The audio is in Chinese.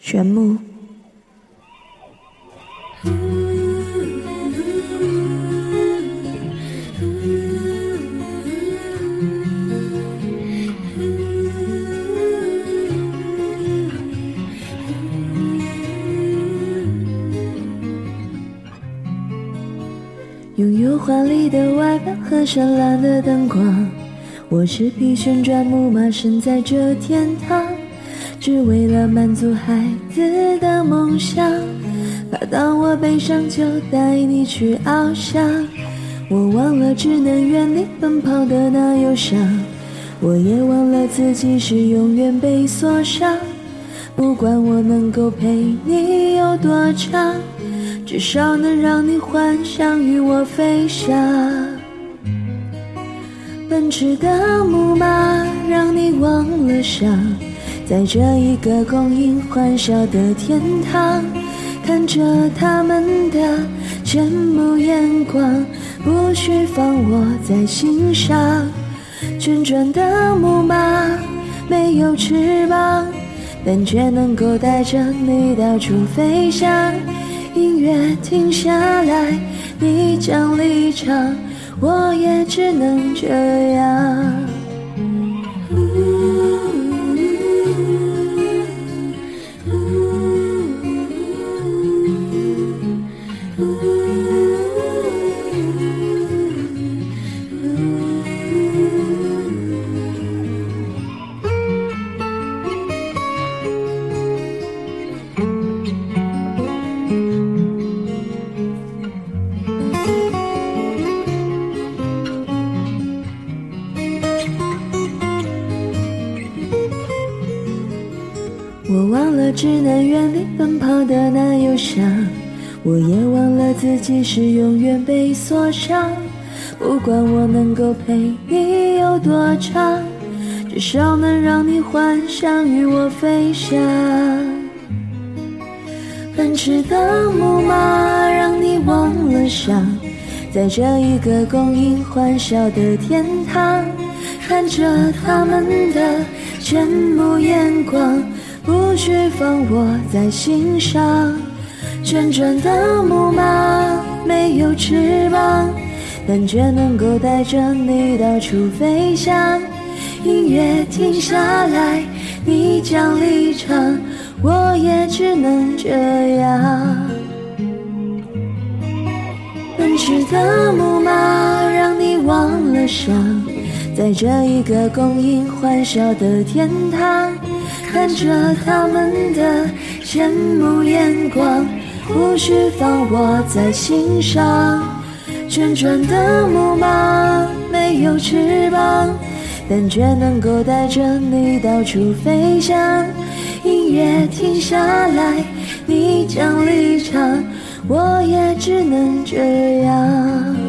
玄木。拥有华丽的外表和绚烂的灯光，我是匹旋转木马，身在这天堂，只为了满足孩子的梦想。怕当我悲伤，就带你去翱翔。我忘了只能原地奔跑的那忧伤，我也忘了自己是永远被锁上。不管我能够陪你有多长。至少能让你幻想与我飞翔，奔驰的木马让你忘了伤，在这一个供应欢笑的天堂，看着他们的羡慕眼光，不需放我在心上。旋转的木马没有翅膀，但却能够带着你到处飞翔。音乐停下来，你将离场，我也只能这样。只能原地奔跑的那忧伤，我也忘了自己是永远被锁上。不管我能够陪你有多长，至少能让你幻想与我飞翔。奔驰的木马让你忘了伤，在这一个供应欢笑的天堂，看着他们的羡慕眼光。不需放我在心上，旋转的木马没有翅膀，但却能够带着你到处飞翔。音乐停下来，你将离场，我也只能这样。奔驰的木马让你忘了伤，在这一个供应欢笑的天堂。看着他们的羡慕眼光，不需放我在心上。旋转的木马没有翅膀，但却能够带着你到处飞翔。音乐停下来，你将离场，我也只能这样。